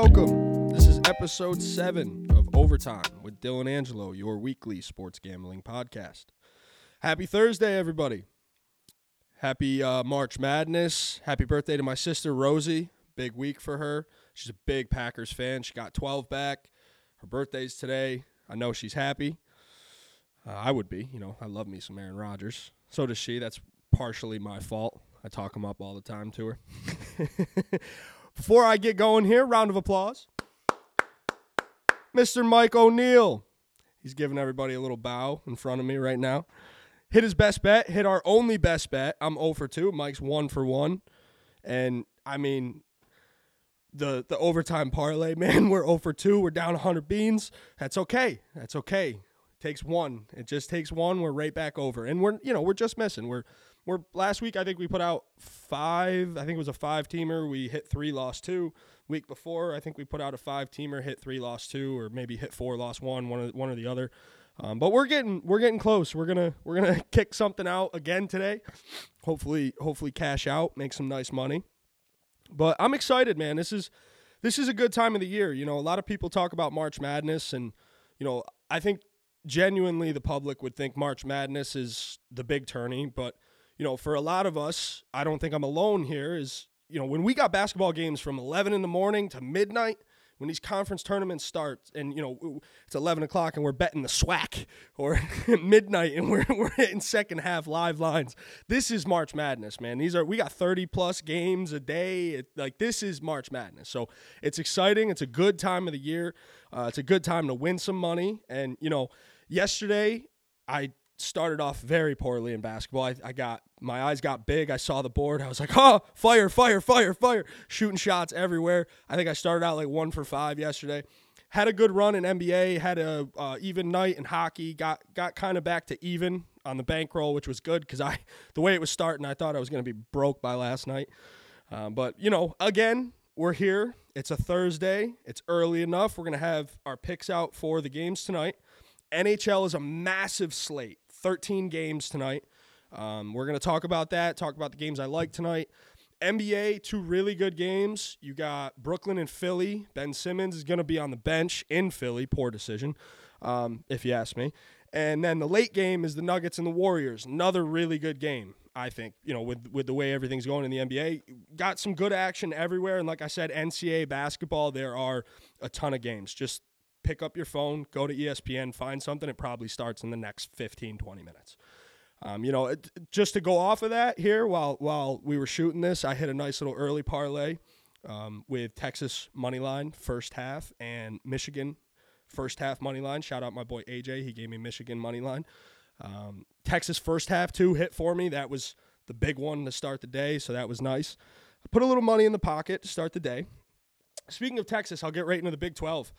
welcome. This is episode seven of Overtime with Dylan Angelo, your weekly sports gambling podcast. Happy Thursday, everybody. Happy uh, March Madness. Happy birthday to my sister, Rosie. Big week for her. She's a big Packers fan. She got 12 back. Her birthday's today. I know she's happy. Uh, I would be. You know, I love me some Aaron Rodgers. So does she. That's partially my fault. I talk him up all the time to her. Before I get going here, round of applause. Mr. Mike O'Neill. He's giving everybody a little bow in front of me right now. Hit his best bet, hit our only best bet. I'm 0 for 2. Mike's 1 for 1. And I mean, the the overtime parlay, man, we're 0 for 2. We're down 100 beans. That's okay. That's okay. takes one. It just takes one. We're right back over. And we're, you know, we're just missing. We're last week I think we put out 5, I think it was a 5 teamer. We hit 3, lost 2. Week before, I think we put out a 5 teamer, hit 3, lost 2 or maybe hit 4, lost 1, one or one or the other. Um, but we're getting we're getting close. We're gonna we're gonna kick something out again today. Hopefully hopefully cash out, make some nice money. But I'm excited, man. This is this is a good time of the year. You know, a lot of people talk about March Madness, and you know, I think genuinely the public would think March Madness is the big tourney. But you know, for a lot of us, I don't think I'm alone here. Is you know, when we got basketball games from 11 in the morning to midnight when these conference tournaments start and you know it's 11 o'clock and we're betting the SWAC or midnight and we're, we're hitting second half live lines. This is march madness man. These are we got 30 plus games a day. It, like this is march madness. So it's exciting. It's a good time of the year. Uh, it's a good time to win some money. And you know yesterday i started off very poorly in basketball. I, I, got my eyes got big. I saw the board. I was like, oh, fire, fire, fire, fire, shooting shots everywhere. I think I started out like one for five yesterday. Had a good run in NBA. Had a uh, even night in hockey. Got got kind of back to even on the bankroll, which was good because I the way it was starting, I thought I was going to be broke by last night. Um, but you know, again, we're here. It's a Thursday. It's early enough. We're going to have our picks out for the games tonight. NHL is a massive slate. 13 games tonight. Um, we're going to talk about that, talk about the games I like tonight. NBA, two really good games. You got Brooklyn and Philly. Ben Simmons is going to be on the bench in Philly. Poor decision, um, if you ask me. And then the late game is the Nuggets and the Warriors. Another really good game, I think. You know, with with the way everything's going in the NBA, got some good action everywhere. And like I said, NCAA basketball, there are a ton of games. Just pick up your phone, go to ESPN, find something. It probably starts in the next 15, 20 minutes. Um, you know, it, just to go off of that here, while while we were shooting this, I hit a nice little early parlay um, with Texas money line first half and Michigan first half money line. Shout out my boy AJ, he gave me Michigan money line. Um, Texas first half too hit for me. That was the big one to start the day, so that was nice. I put a little money in the pocket to start the day. Speaking of Texas, I'll get right into the Big 12.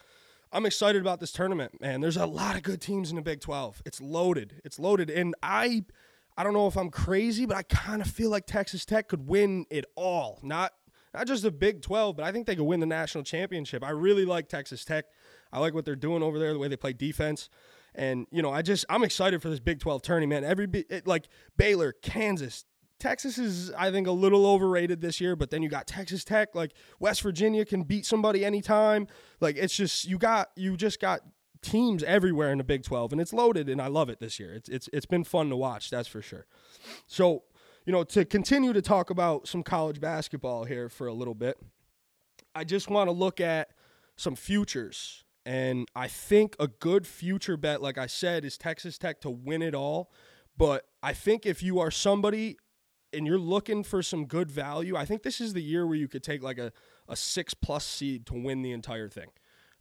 I'm excited about this tournament, man. There's a lot of good teams in the Big 12. It's loaded. It's loaded. And I I don't know if I'm crazy, but I kind of feel like Texas Tech could win it all. Not not just the Big 12, but I think they could win the national championship. I really like Texas Tech. I like what they're doing over there, the way they play defense. And you know, I just I'm excited for this Big 12 tournament, man. Every it, like Baylor, Kansas, Texas is, I think, a little overrated this year, but then you got Texas Tech, like West Virginia can beat somebody anytime. Like it's just you got you just got teams everywhere in the Big 12 and it's loaded and I love it this year. It's it's it's been fun to watch, that's for sure. So, you know, to continue to talk about some college basketball here for a little bit, I just want to look at some futures. And I think a good future bet, like I said, is Texas Tech to win it all. But I think if you are somebody and you're looking for some good value, I think this is the year where you could take like a, a six plus seed to win the entire thing.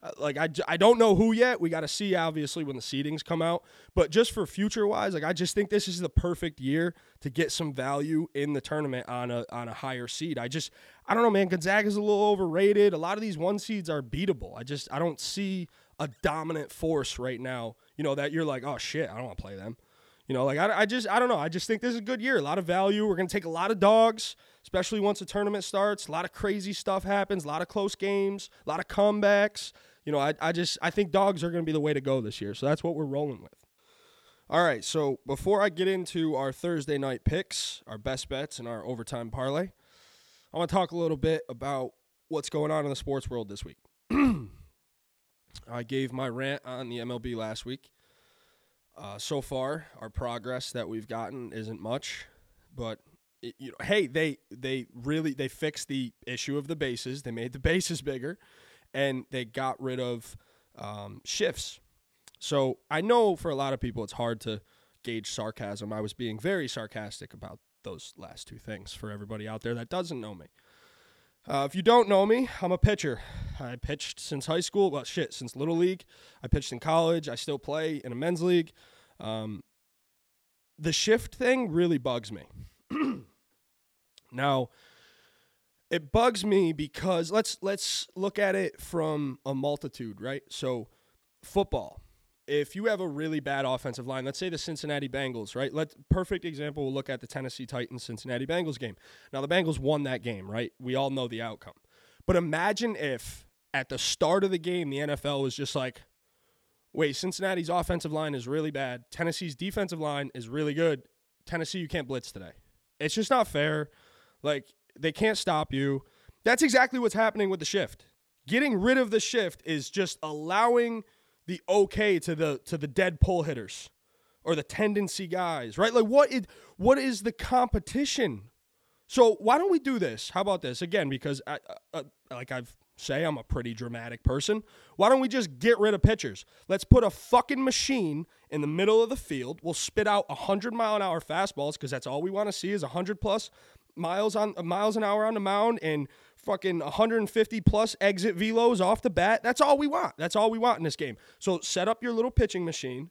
Uh, like I, I don't know who yet. We got to see obviously when the seedings come out. But just for future wise, like I just think this is the perfect year to get some value in the tournament on a on a higher seed. I just I don't know, man. Gonzaga's a little overrated. A lot of these one seeds are beatable. I just I don't see a dominant force right now. You know that you're like, oh shit, I don't want to play them. You know, like I, I just I don't know. I just think this is a good year. A lot of value. We're gonna take a lot of dogs, especially once the tournament starts. A lot of crazy stuff happens. A lot of close games. A lot of comebacks. You know, I, I just I think dogs are gonna be the way to go this year. So that's what we're rolling with. All right. So before I get into our Thursday night picks, our best bets, and our overtime parlay, I want to talk a little bit about what's going on in the sports world this week. I gave my rant on the MLB last week. Uh, so far, our progress that we've gotten isn't much, but it, you know, hey, they they really they fixed the issue of the bases. They made the bases bigger, and they got rid of um, shifts. So I know for a lot of people it's hard to gauge sarcasm. I was being very sarcastic about those last two things for everybody out there that doesn't know me. Uh, if you don't know me, I'm a pitcher. I pitched since high school. Well, shit, since little league. I pitched in college. I still play in a men's league. Um, the shift thing really bugs me. now, it bugs me because let's let's look at it from a multitude, right? So, football if you have a really bad offensive line, let's say the Cincinnati Bengals, right? Let perfect example. We'll look at the Tennessee Titans Cincinnati Bengals game. Now the Bengals won that game, right? We all know the outcome. But imagine if at the start of the game the NFL was just like, "Wait, Cincinnati's offensive line is really bad. Tennessee's defensive line is really good. Tennessee, you can't blitz today." It's just not fair. Like they can't stop you. That's exactly what's happening with the shift. Getting rid of the shift is just allowing the okay to the to the dead pull hitters or the tendency guys, right? Like what is what is the competition? So why don't we do this? How about this again? Because I, uh, uh, like I've say I'm a pretty dramatic person. Why don't we just get rid of pitchers? Let's put a fucking machine in the middle of the field. We'll spit out 100 mile an hour fastballs because that's all we want to see is 100 plus miles on miles an hour on the mound and fucking 150 plus exit velos off the bat. That's all we want. That's all we want in this game. So set up your little pitching machine,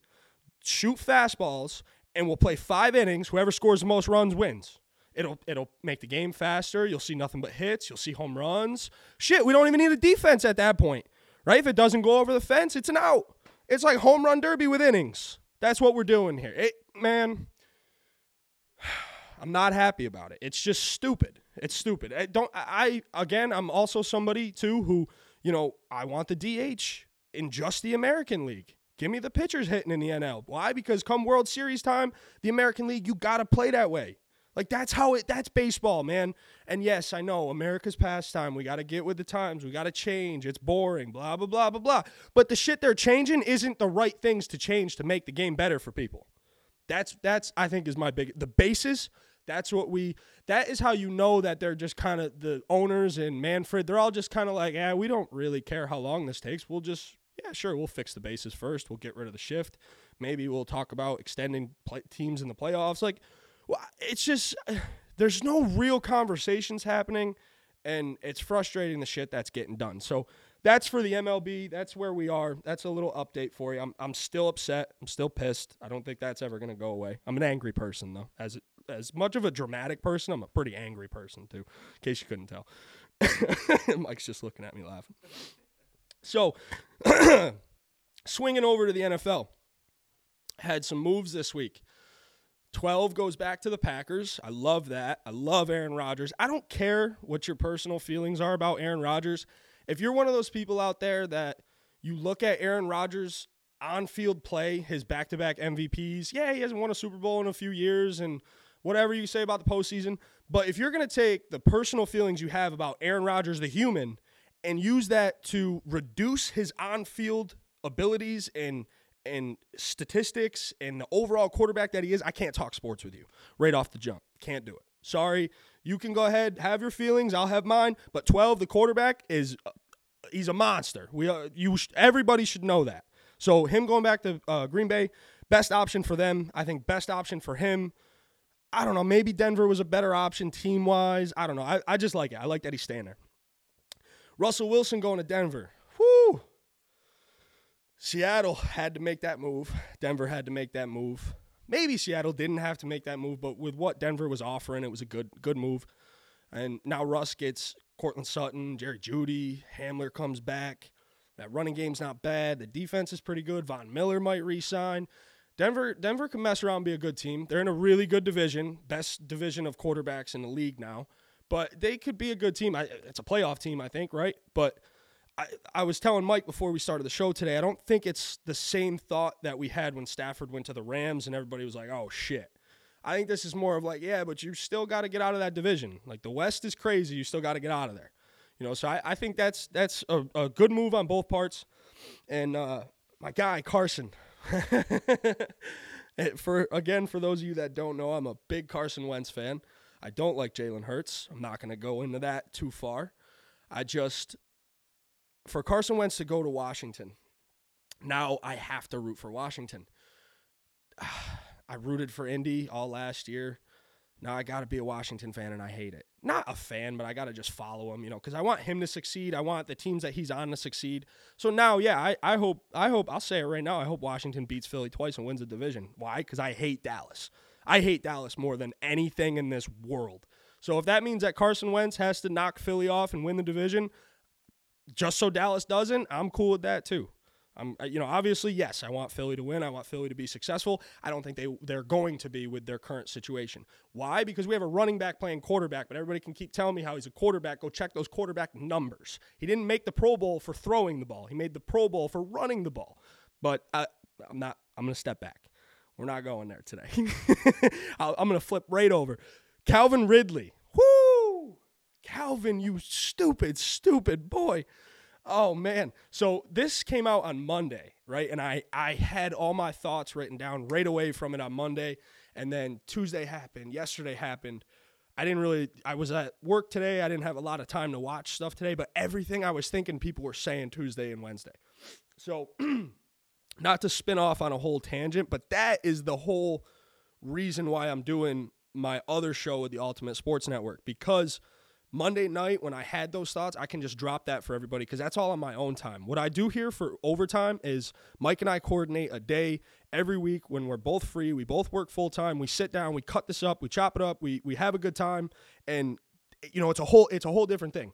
shoot fastballs, and we'll play five innings. Whoever scores the most runs wins. It'll it'll make the game faster. You'll see nothing but hits. You'll see home runs. Shit, we don't even need a defense at that point, right? If it doesn't go over the fence, it's an out. It's like home run derby with innings. That's what we're doing here. It, man, I'm not happy about it. It's just stupid. It's stupid. Eh, I don't I again, I'm also somebody too who, you know, I want the DH in just the American League. Give me the pitchers hitting in the NL. Why? Because come World Series time, the American League, you got to play that way. Like that's how it that's baseball, man. And yes, I know America's pastime. We got to get with the times. We got to change. It's boring, blah blah blah blah blah. But the shit they're changing isn't the right things to change to make the game better for people. That's that's I think is my big the basis that's what we. That is how you know that they're just kind of the owners and Manfred. They're all just kind of like, yeah, we don't really care how long this takes. We'll just, yeah, sure, we'll fix the bases first. We'll get rid of the shift. Maybe we'll talk about extending play, teams in the playoffs. Like, well, it's just there's no real conversations happening, and it's frustrating the shit that's getting done. So that's for the MLB. That's where we are. That's a little update for you. I'm, I'm still upset. I'm still pissed. I don't think that's ever going to go away. I'm an angry person, though. As as much of a dramatic person, I'm a pretty angry person, too, in case you couldn't tell. Mike's just looking at me laughing. So, swinging over to the NFL, had some moves this week. 12 goes back to the Packers. I love that. I love Aaron Rodgers. I don't care what your personal feelings are about Aaron Rodgers if you're one of those people out there that you look at Aaron Rodgers on field play, his back to back MVPs, yeah, he hasn't won a Super Bowl in a few years and whatever you say about the postseason. But if you're going to take the personal feelings you have about Aaron Rodgers, the human, and use that to reduce his on field abilities and and statistics and the overall quarterback that he is, I can't talk sports with you right off the jump. Can't do it. Sorry. You can go ahead, have your feelings. I'll have mine. But 12, the quarterback is uh, he's a monster. We uh, you everybody should know that. So him going back to uh, Green Bay, best option for them. I think best option for him. I don't know. Maybe Denver was a better option team wise. I don't know. I, I just like it. I like that he's staying there. Russell Wilson going to Denver. Whoo. Seattle had to make that move. Denver had to make that move. Maybe Seattle didn't have to make that move, but with what Denver was offering, it was a good good move. And now Russ gets Courtland Sutton, Jerry Jeudy, Hamler comes back. That running game's not bad. The defense is pretty good. Von Miller might resign. Denver Denver can mess around and be a good team. They're in a really good division, best division of quarterbacks in the league now. But they could be a good team. I, it's a playoff team, I think, right? But I, I was telling Mike before we started the show today, I don't think it's the same thought that we had when Stafford went to the Rams and everybody was like, oh shit. I think this is more of like, yeah, but you still got to get out of that division. Like the West is crazy. You still got to get out of there. You know, so I, I think that's that's a, a good move on both parts. And uh, my guy Carson. for again, for those of you that don't know, I'm a big Carson Wentz fan. I don't like Jalen Hurts. I'm not going to go into that too far. I just for Carson Wentz to go to Washington. Now I have to root for Washington. I rooted for Indy all last year. Now I got to be a Washington fan and I hate it. Not a fan, but I got to just follow him, you know, because I want him to succeed. I want the teams that he's on to succeed. So now, yeah, I, I hope, I hope, I'll say it right now. I hope Washington beats Philly twice and wins the division. Why? Because I hate Dallas. I hate Dallas more than anything in this world. So if that means that Carson Wentz has to knock Philly off and win the division, just so Dallas doesn't, I'm cool with that too. I'm, you know, obviously, yes, I want Philly to win. I want Philly to be successful. I don't think they they're going to be with their current situation. Why? Because we have a running back playing quarterback, but everybody can keep telling me how he's a quarterback. Go check those quarterback numbers. He didn't make the Pro Bowl for throwing the ball. He made the Pro Bowl for running the ball. But I, I'm not. I'm going to step back. We're not going there today. I'm going to flip right over. Calvin Ridley. Calvin, you stupid, stupid boy. Oh man. So this came out on Monday, right? And I I had all my thoughts written down right away from it on Monday, and then Tuesday happened, yesterday happened. I didn't really I was at work today. I didn't have a lot of time to watch stuff today, but everything I was thinking people were saying Tuesday and Wednesday. So not to spin off on a whole tangent, but that is the whole reason why I'm doing my other show with the Ultimate Sports Network because Monday night when I had those thoughts, I can just drop that for everybody because that's all on my own time. What I do here for overtime is Mike and I coordinate a day every week when we're both free. We both work full time. We sit down, we cut this up, we chop it up, we we have a good time, and you know it's a whole it's a whole different thing.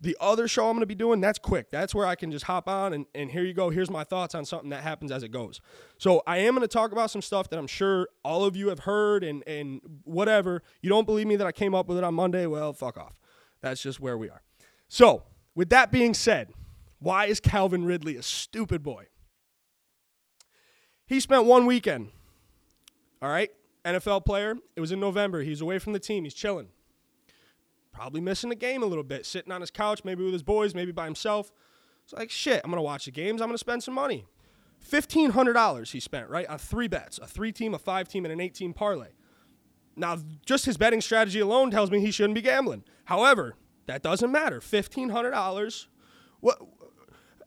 The other show I'm going to be doing, that's quick. That's where I can just hop on and, and here you go. Here's my thoughts on something that happens as it goes. So I am going to talk about some stuff that I'm sure all of you have heard and, and whatever. You don't believe me that I came up with it on Monday? Well, fuck off. That's just where we are. So, with that being said, why is Calvin Ridley a stupid boy? He spent one weekend, all right, NFL player. It was in November. He's away from the team. He's chilling. Probably missing the game a little bit, sitting on his couch, maybe with his boys, maybe by himself. It's like, shit, I'm going to watch the games. I'm going to spend some money. $1,500 he spent, right, on three bets a three team, a five team, and an eight team parlay. Now, just his betting strategy alone tells me he shouldn't be gambling. However, that doesn't matter. Fifteen hundred dollars. What?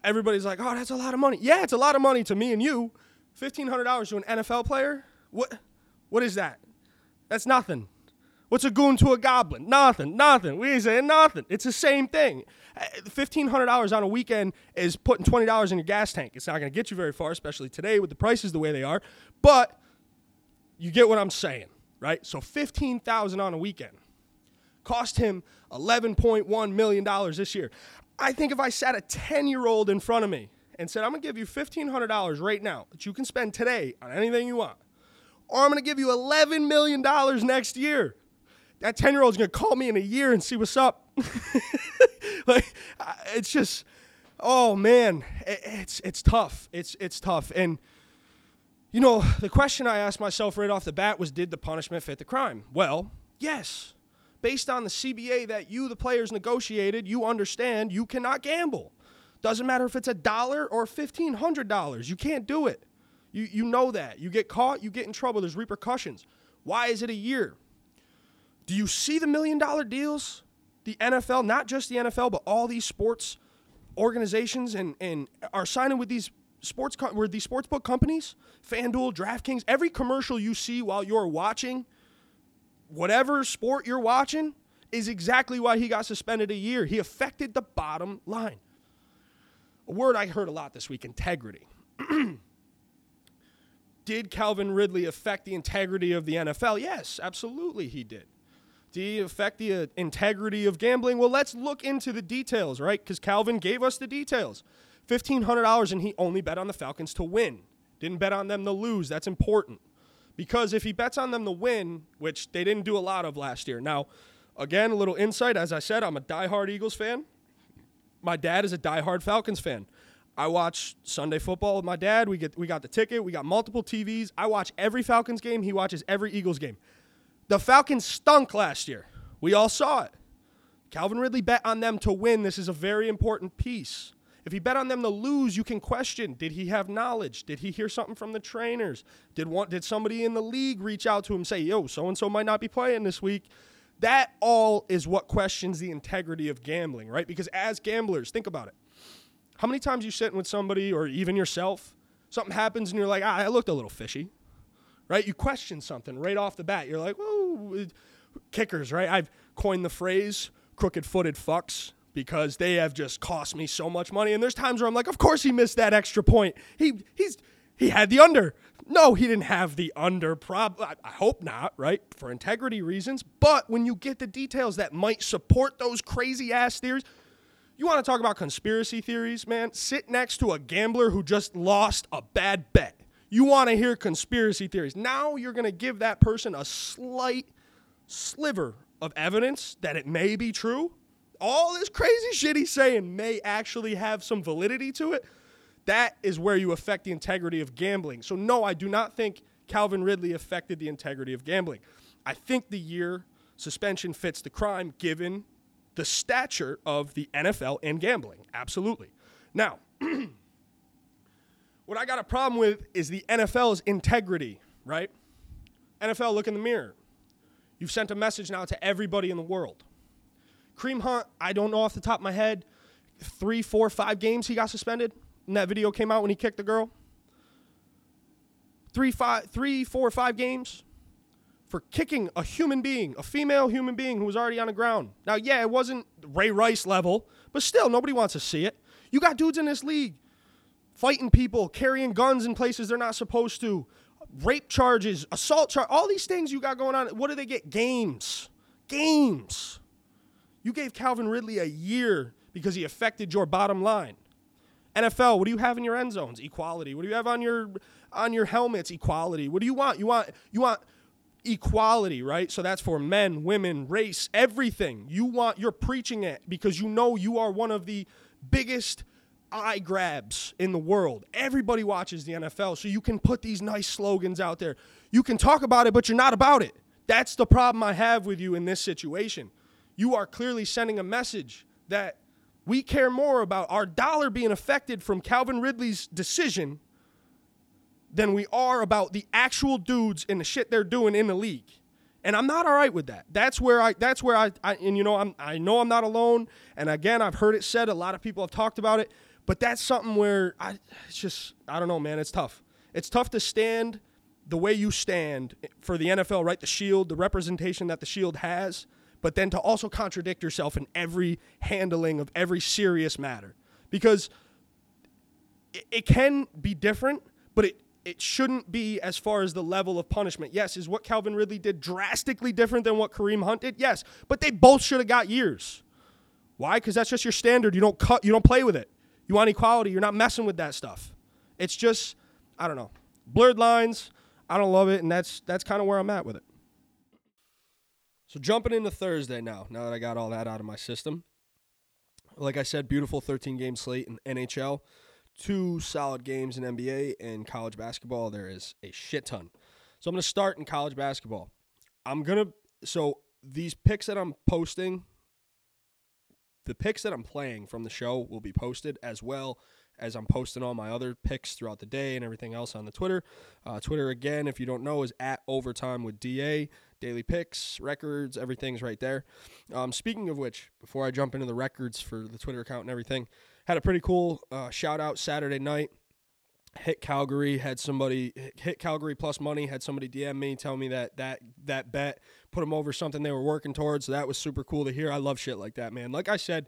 Everybody's like, oh, that's a lot of money. Yeah, it's a lot of money to me and you. Fifteen hundred dollars to an NFL player. What? What is that? That's nothing. What's a goon to a goblin? Nothing. Nothing. We ain't saying nothing. It's the same thing. Uh, fifteen hundred dollars on a weekend is putting twenty dollars in your gas tank. It's not going to get you very far, especially today with the prices the way they are. But you get what I'm saying right? So 15,000 on a weekend. Cost him 11.1 million dollars this year. I think if I sat a 10-year-old in front of me and said, "I'm going to give you $1,500 right now that you can spend today on anything you want," or I'm going to give you 11 million dollars next year. That 10-year-old's going to call me in a year and see what's up. like it's just oh man, it's it's tough. It's it's tough and you know, the question I asked myself right off the bat was Did the punishment fit the crime? Well, yes. Based on the CBA that you, the players, negotiated, you understand you cannot gamble. Doesn't matter if it's a dollar or $1,500. You can't do it. You, you know that. You get caught, you get in trouble. There's repercussions. Why is it a year? Do you see the million dollar deals? The NFL, not just the NFL, but all these sports organizations and, and are signing with these sports co- were these sportsbook companies, FanDuel, DraftKings, every commercial you see while you're watching whatever sport you're watching is exactly why he got suspended a year. He affected the bottom line. A word I heard a lot this week integrity. did Calvin Ridley affect the integrity of the NFL? Yes, absolutely he did. Did he affect the uh, integrity of gambling? Well, let's look into the details, right? Because Calvin gave us the details. $1,500 and he only bet on the Falcons to win. Didn't bet on them to lose. That's important. Because if he bets on them to win, which they didn't do a lot of last year. Now, again, a little insight. As I said, I'm a diehard Eagles fan. My dad is a diehard Falcons fan. I watch Sunday football with my dad. We get we got the ticket. We got multiple TVs. I watch every Falcons game. He watches every Eagles game. The Falcons stunk last year. We all saw it. Calvin Ridley bet on them to win. This is a very important piece. If he bet on them to lose, you can question: Did he have knowledge? Did he hear something from the trainers? Did one? Did somebody in the league reach out to him say, "Yo, so and so might not be playing this week"? That all is what questions the integrity of gambling, right? Because as gamblers, think about it. How many times you sitting with somebody or even yourself, something happens and you're like, ah, I looked a little fishy, right? You question something right off the bat. You're like, whoa, kickers, right? I've coined the phrase crooked footed fucks because they have just cost me so much money. And there's times where I'm like, of course he missed that extra point. He he's he had the under. No, he didn't have the under. Prob I hope not, right? For integrity reasons. But when you get the details that might support those crazy ass theories, you want to talk about conspiracy theories, man? Sit next to a gambler who just lost a bad bet. You want to hear conspiracy theories. Now you're going to give that person a slight sliver of evidence that it may be true. All this crazy shit he's saying may actually have some validity to it. That is where you affect the integrity of gambling. So, no, I do not think Calvin Ridley affected the integrity of gambling. I think the year suspension fits the crime given the stature of the NFL and gambling. Absolutely. Now, what I got a problem with is the NFL's integrity, right? NFL, look in the mirror. You've sent a message now to everybody in the world. Kareem Hunt, I don't know off the top of my head, three, four, five games he got suspended. And that video came out when he kicked the girl. Three, five, three, four, five games for kicking a human being, a female human being who was already on the ground. Now, yeah, it wasn't Ray Rice level, but still, nobody wants to see it. You got dudes in this league fighting people, carrying guns in places they're not supposed to, rape charges, assault charge, all these things you got going on. What do they get? Games. Games. You gave Calvin Ridley a year because he affected your bottom line. NFL, what do you have in your end zones? Equality. What do you have on your on your helmets? Equality. What do you want? You want you want equality, right? So that's for men, women, race, everything. You want you're preaching it because you know you are one of the biggest eye grabs in the world. Everybody watches the NFL, so you can put these nice slogans out there. You can talk about it, but you're not about it. That's the problem I have with you in this situation. You are clearly sending a message that we care more about our dollar being affected from Calvin Ridley's decision than we are about the actual dudes and the shit they're doing in the league. And I'm not all right with that. That's where I that's where I, I and you know I'm I know I'm not alone. And again, I've heard it said, a lot of people have talked about it. But that's something where I it's just I don't know, man. It's tough. It's tough to stand the way you stand for the NFL, right? The shield, the representation that the shield has, but then to also contradict yourself in every handling of every serious matter. Because it, it can be different, but it it shouldn't be as far as the level of punishment. Yes, is what Calvin Ridley did drastically different than what Kareem Hunt did? Yes, but they both should have got years. Why? Because that's just your standard. You don't cut. You don't play with it. You want equality. You're not messing with that stuff. It's just, I don't know, blurred lines. I don't love it, and that's that's kind of where I'm at with it. So jumping into Thursday now. Now that I got all that out of my system, like I said, beautiful 13 game slate in NHL, two solid games in NBA and college basketball. There is a shit ton. So I'm gonna start in college basketball. I'm gonna so these picks that I'm posting the picks that I'm playing from the show will be posted as well as I'm posting all my other picks throughout the day and everything else on the Twitter. Uh, Twitter, again, if you don't know, is at Overtime with DA. Daily picks, records, everything's right there. Um, speaking of which, before I jump into the records for the Twitter account and everything, had a pretty cool uh, shout out Saturday night hit Calgary, had somebody hit Calgary plus money, had somebody DM me tell me that that that bet put them over something they were working towards. So that was super cool to hear. I love shit like that, man. Like I said,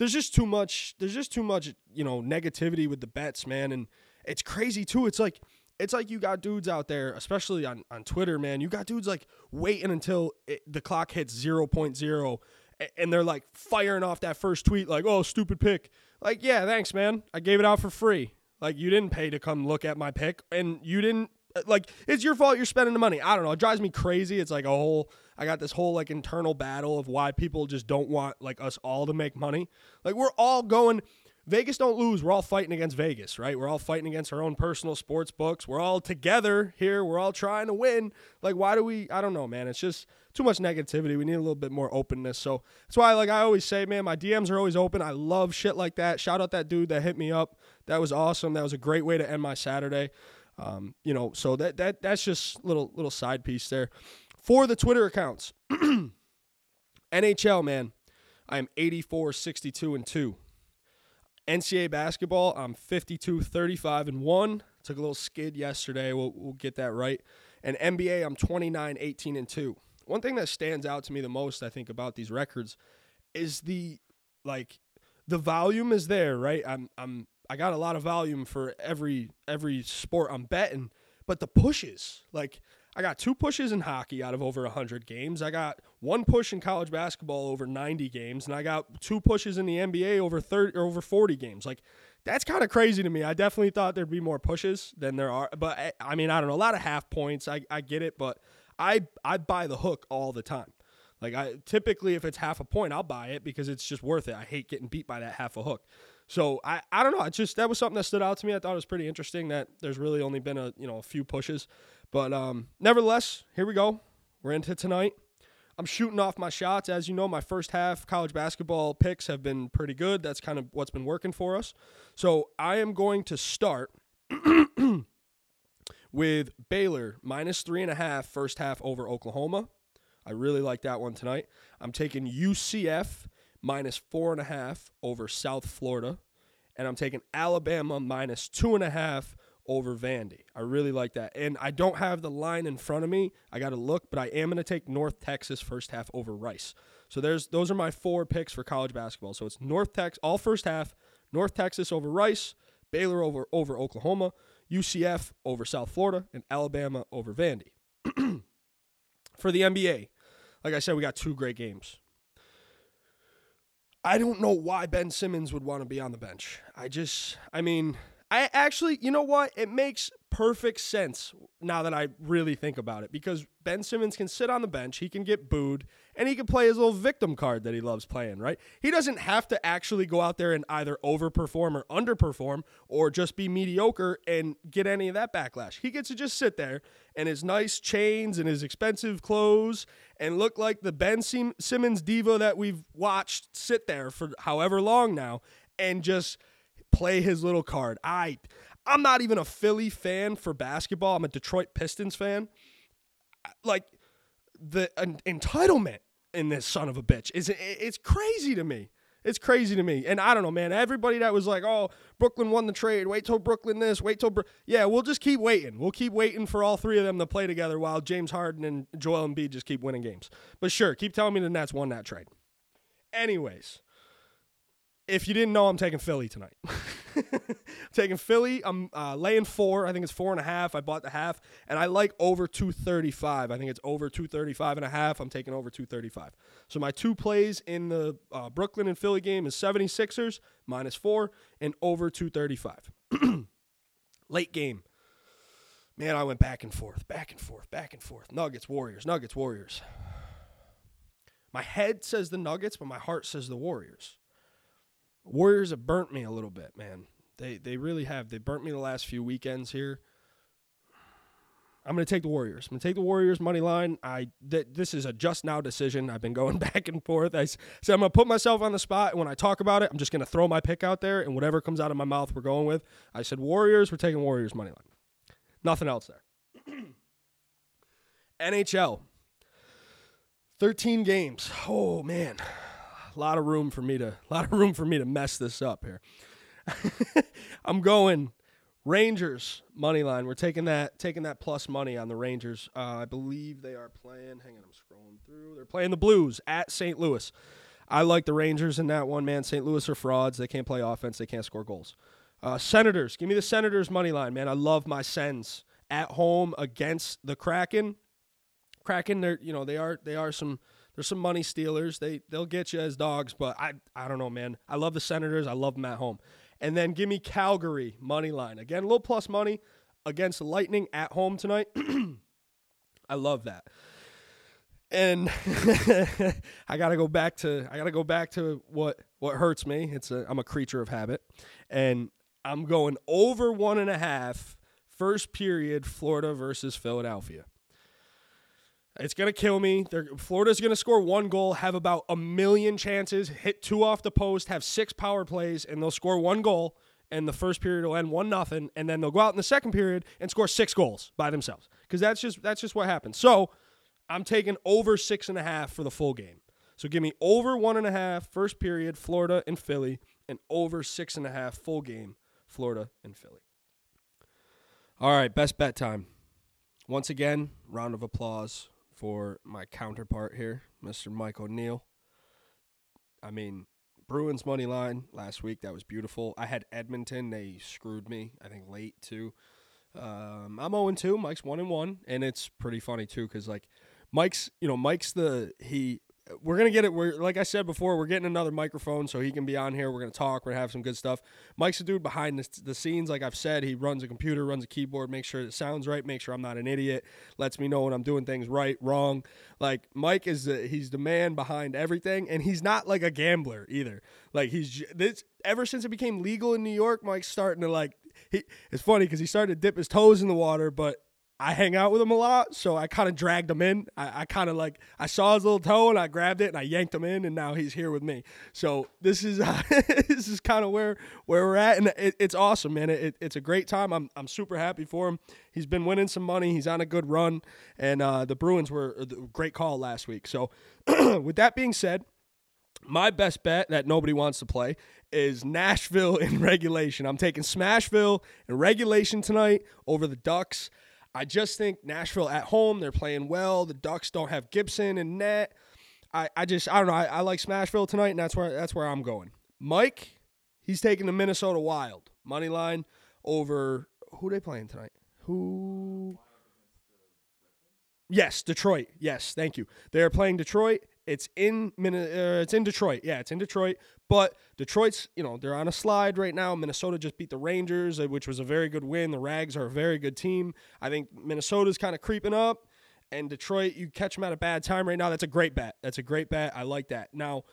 there's just too much there's just too much, you know, negativity with the bets, man, and it's crazy too. It's like it's like you got dudes out there, especially on, on Twitter, man. You got dudes like waiting until it, the clock hits 0.0 and they're like firing off that first tweet like, "Oh, stupid pick." Like, yeah, thanks, man. I gave it out for free. Like you didn't pay to come look at my pick, and you didn't like it's your fault you're spending the money. I don't know. It drives me crazy. It's like a whole I got this whole like internal battle of why people just don't want like us all to make money. Like we're all going Vegas don't lose. We're all fighting against Vegas, right? We're all fighting against our own personal sports books. We're all together here. We're all trying to win. Like, why do we? I don't know, man. It's just too much negativity. We need a little bit more openness. So that's why, like I always say, man, my DMs are always open. I love shit like that. Shout out that dude that hit me up. That was awesome. That was a great way to end my Saturday. Um, you know, so that that that's just little little side piece there. For the Twitter accounts, NHL, man, I am 84, 62, and 2. NCAA basketball, I'm 52, 35, and 1. Took a little skid yesterday. We'll, we'll get that right. And NBA, I'm 29, 18, and 2. One thing that stands out to me the most, I think, about these records is the, like, the volume is there, right? I'm, I'm, I got a lot of volume for every, every sport I'm betting, but the pushes, like, I got two pushes in hockey out of over 100 games. I got one push in college basketball over 90 games, and I got two pushes in the NBA over 30 or over 40 games. Like that's kind of crazy to me. I definitely thought there'd be more pushes than there are, but I, I mean, I don't know, a lot of half points. I, I get it, but I I buy the hook all the time. Like I typically if it's half a point, I'll buy it because it's just worth it. I hate getting beat by that half a hook. So I, I don't know. It's just that was something that stood out to me. I thought it was pretty interesting that there's really only been a you know a few pushes. But um, nevertheless, here we go. We're into tonight. I'm shooting off my shots. As you know, my first half college basketball picks have been pretty good. That's kind of what's been working for us. So I am going to start with Baylor minus three and a half first half over Oklahoma. I really like that one tonight. I'm taking UCF minus four and a half over South Florida. And I'm taking Alabama minus two and a half over Vandy. I really like that. And I don't have the line in front of me. I got to look, but I am going to take North Texas first half over Rice. So there's those are my four picks for college basketball. So it's North Texas all first half, North Texas over Rice, Baylor over over Oklahoma, UCF over South Florida, and Alabama over Vandy. for the NBA, like I said, we got two great games. I don't know why Ben Simmons would want to be on the bench. I just, I mean, I actually, you know what? It makes perfect sense now that I really think about it because Ben Simmons can sit on the bench, he can get booed, and he can play his little victim card that he loves playing, right? He doesn't have to actually go out there and either overperform or underperform or just be mediocre and get any of that backlash. He gets to just sit there and his nice chains and his expensive clothes and look like the Ben Sim- Simmons diva that we've watched sit there for however long now and just play his little card. I I'm not even a Philly fan for basketball. I'm a Detroit Pistons fan. Like the an, entitlement in this son of a bitch is it's crazy to me. It's crazy to me. And I don't know, man. Everybody that was like, "Oh, Brooklyn won the trade. Wait till Brooklyn this. Wait till Bro-. yeah." We'll just keep waiting. We'll keep waiting for all three of them to play together while James Harden and Joel Embiid just keep winning games. But sure, keep telling me the Nets won that trade. Anyways, if you didn't know, I'm taking Philly tonight. taking Philly. I'm uh, laying four. I think it's four and a half. I bought the half, and I like over 235. I think it's over 235 and a half. I'm taking over 235. So my two plays in the uh, Brooklyn and Philly game is 76ers minus four and over 235. Late game. Man, I went back and forth, back and forth, back and forth. Nuggets, Warriors, Nuggets, Warriors. My head says the Nuggets, but my heart says the Warriors. Warriors have burnt me a little bit, man. They they really have. They burnt me the last few weekends here. I'm going to take the Warriors. I'm going to take the Warriors money line. I th- this is a just now decision. I've been going back and forth. I said I'm going to put myself on the spot. And when I talk about it, I'm just going to throw my pick out there, and whatever comes out of my mouth, we're going with. I said Warriors. We're taking Warriors money line. Nothing else there. NHL. 13 games. Oh man, a lot of room for me to a lot of room for me to mess this up here. I'm going Rangers money line. We're taking that taking that plus money on the Rangers. Uh, I believe they are playing. Hang on, I'm scrolling through. They're playing the Blues at St. Louis. I like the Rangers in that one, man. St. Louis are frauds. They can't play offense. They can't score goals. Uh, Senators, give me the Senators money line, man. I love my Sens at home against the Kraken. Kraken, they're you know they are they are some there's some money stealers. They they'll get you as dogs, but I I don't know, man. I love the Senators. I love them at home. And then give me Calgary money line again, a little plus money against Lightning at home tonight. I love that. And I gotta go back to I gotta go back to what what hurts me. It's a I'm a creature of habit, and I'm going over one and a half first period, Florida versus Philadelphia. It's gonna kill me. They're, Florida's gonna score one goal, have about a million chances, hit two off the post, have six power plays, and they'll score one goal. And the first period will end one nothing, and then they'll go out in the second period and score six goals by themselves because that's just that's just what happens. So I'm taking over six and a half for the full game. So give me over one and a half first period, Florida and Philly, and over six and a half full game, Florida and Philly. All right, best bet time. Once again, round of applause for my counterpart here, Mr. Mike O'Neill. I mean, Bruins money line last week, that was beautiful. I had Edmonton, they screwed me, I think late too. Um, I'm 0 2, Mike's 1 and 1, and it's pretty funny too cuz like Mike's, you know, Mike's the he we're gonna get it. We're like I said before, we're getting another microphone so he can be on here. We're gonna talk. We're gonna have some good stuff. Mike's a dude behind the, the scenes. Like I've said, he runs a computer, runs a keyboard, makes sure it sounds right, make sure I'm not an idiot, lets me know when I'm doing things right, wrong. Like Mike is the, he's the man behind everything, and he's not like a gambler either. Like he's this ever since it became legal in New York, Mike's starting to like. He, it's funny because he started to dip his toes in the water, but I hang out with him a lot, so I kind of dragged him in. I, I kind of like I saw his little toe and I grabbed it and I yanked him in, and now he's here with me. So this is uh, this is kind of where where we're at, and it, it's awesome, man. It, it's a great time. I'm I'm super happy for him. He's been winning some money. He's on a good run, and uh, the Bruins were a great call last week. So with that being said. My best bet that nobody wants to play is Nashville in regulation. I'm taking Smashville in regulation tonight over the Ducks. I just think Nashville at home, they're playing well. The Ducks don't have Gibson and net. I, I just I don't know. I, I like Smashville tonight, and that's where that's where I'm going. Mike, he's taking the Minnesota Wild money line over who they playing tonight? Who? Yes, Detroit. Yes, thank you. They're playing Detroit. It's in uh, it's in Detroit. Yeah, it's in Detroit. But Detroit's, you know, they're on a slide right now. Minnesota just beat the Rangers, uh, which was a very good win. The Rags are a very good team. I think Minnesota's kind of creeping up. And Detroit, you catch them at a bad time right now. That's a great bet. That's a great bet. I like that. Now,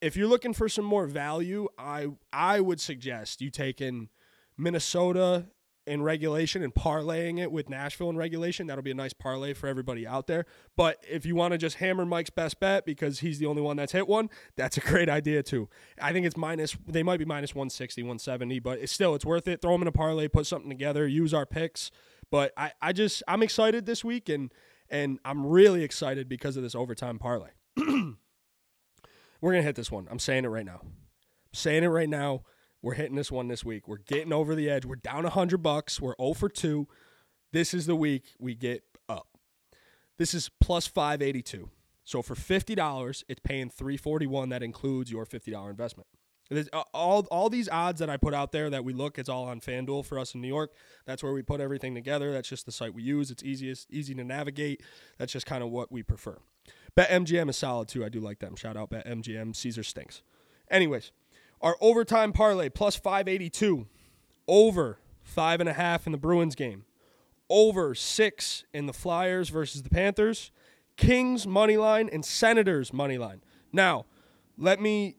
if you're looking for some more value, I I would suggest you take in Minnesota in regulation and parlaying it with Nashville in regulation. That'll be a nice parlay for everybody out there. But if you want to just hammer Mike's best bet because he's the only one that's hit one, that's a great idea too. I think it's minus, they might be minus 160, 170, but it's still, it's worth it. Throw them in a parlay, put something together, use our picks. But I, I just, I'm excited this week and, and I'm really excited because of this overtime parlay. We're going to hit this one. I'm saying it right now. I'm saying it right now. We're hitting this one this week. We're getting over the edge. We're down 100 bucks. We're 0 for 2. This is the week we get up. This is plus 582. So for $50, it's paying 341 that includes your $50 investment. All, all these odds that I put out there that we look, it's all on FanDuel for us in New York. That's where we put everything together. That's just the site we use. It's easiest, easy to navigate. That's just kind of what we prefer. BetMGM is solid too. I do like them. Shout out BetMGM. Caesar stinks. Anyways, our overtime parlay plus 582. Over five and a half in the Bruins game. Over six in the Flyers versus the Panthers. Kings money line and Senators money line. Now, let me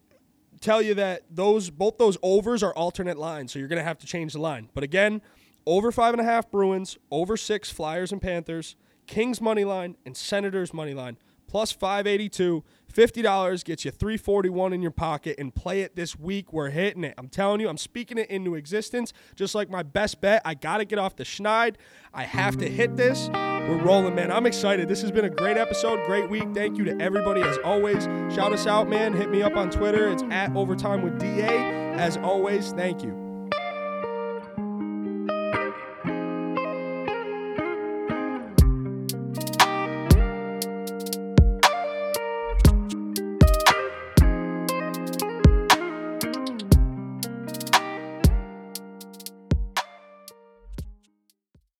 tell you that those both those overs are alternate lines, so you're gonna have to change the line. But again, over five and a half Bruins, over six Flyers and Panthers, Kings money line and Senators money line plus 582 $50 gets you 341 in your pocket and play it this week. We're hitting it. I'm telling you, I'm speaking it into existence. Just like my best bet, I got to get off the schneid. I have to hit this. We're rolling, man. I'm excited. This has been a great episode, great week. Thank you to everybody as always. Shout us out, man. Hit me up on Twitter. It's at Overtime with DA. As always, thank you.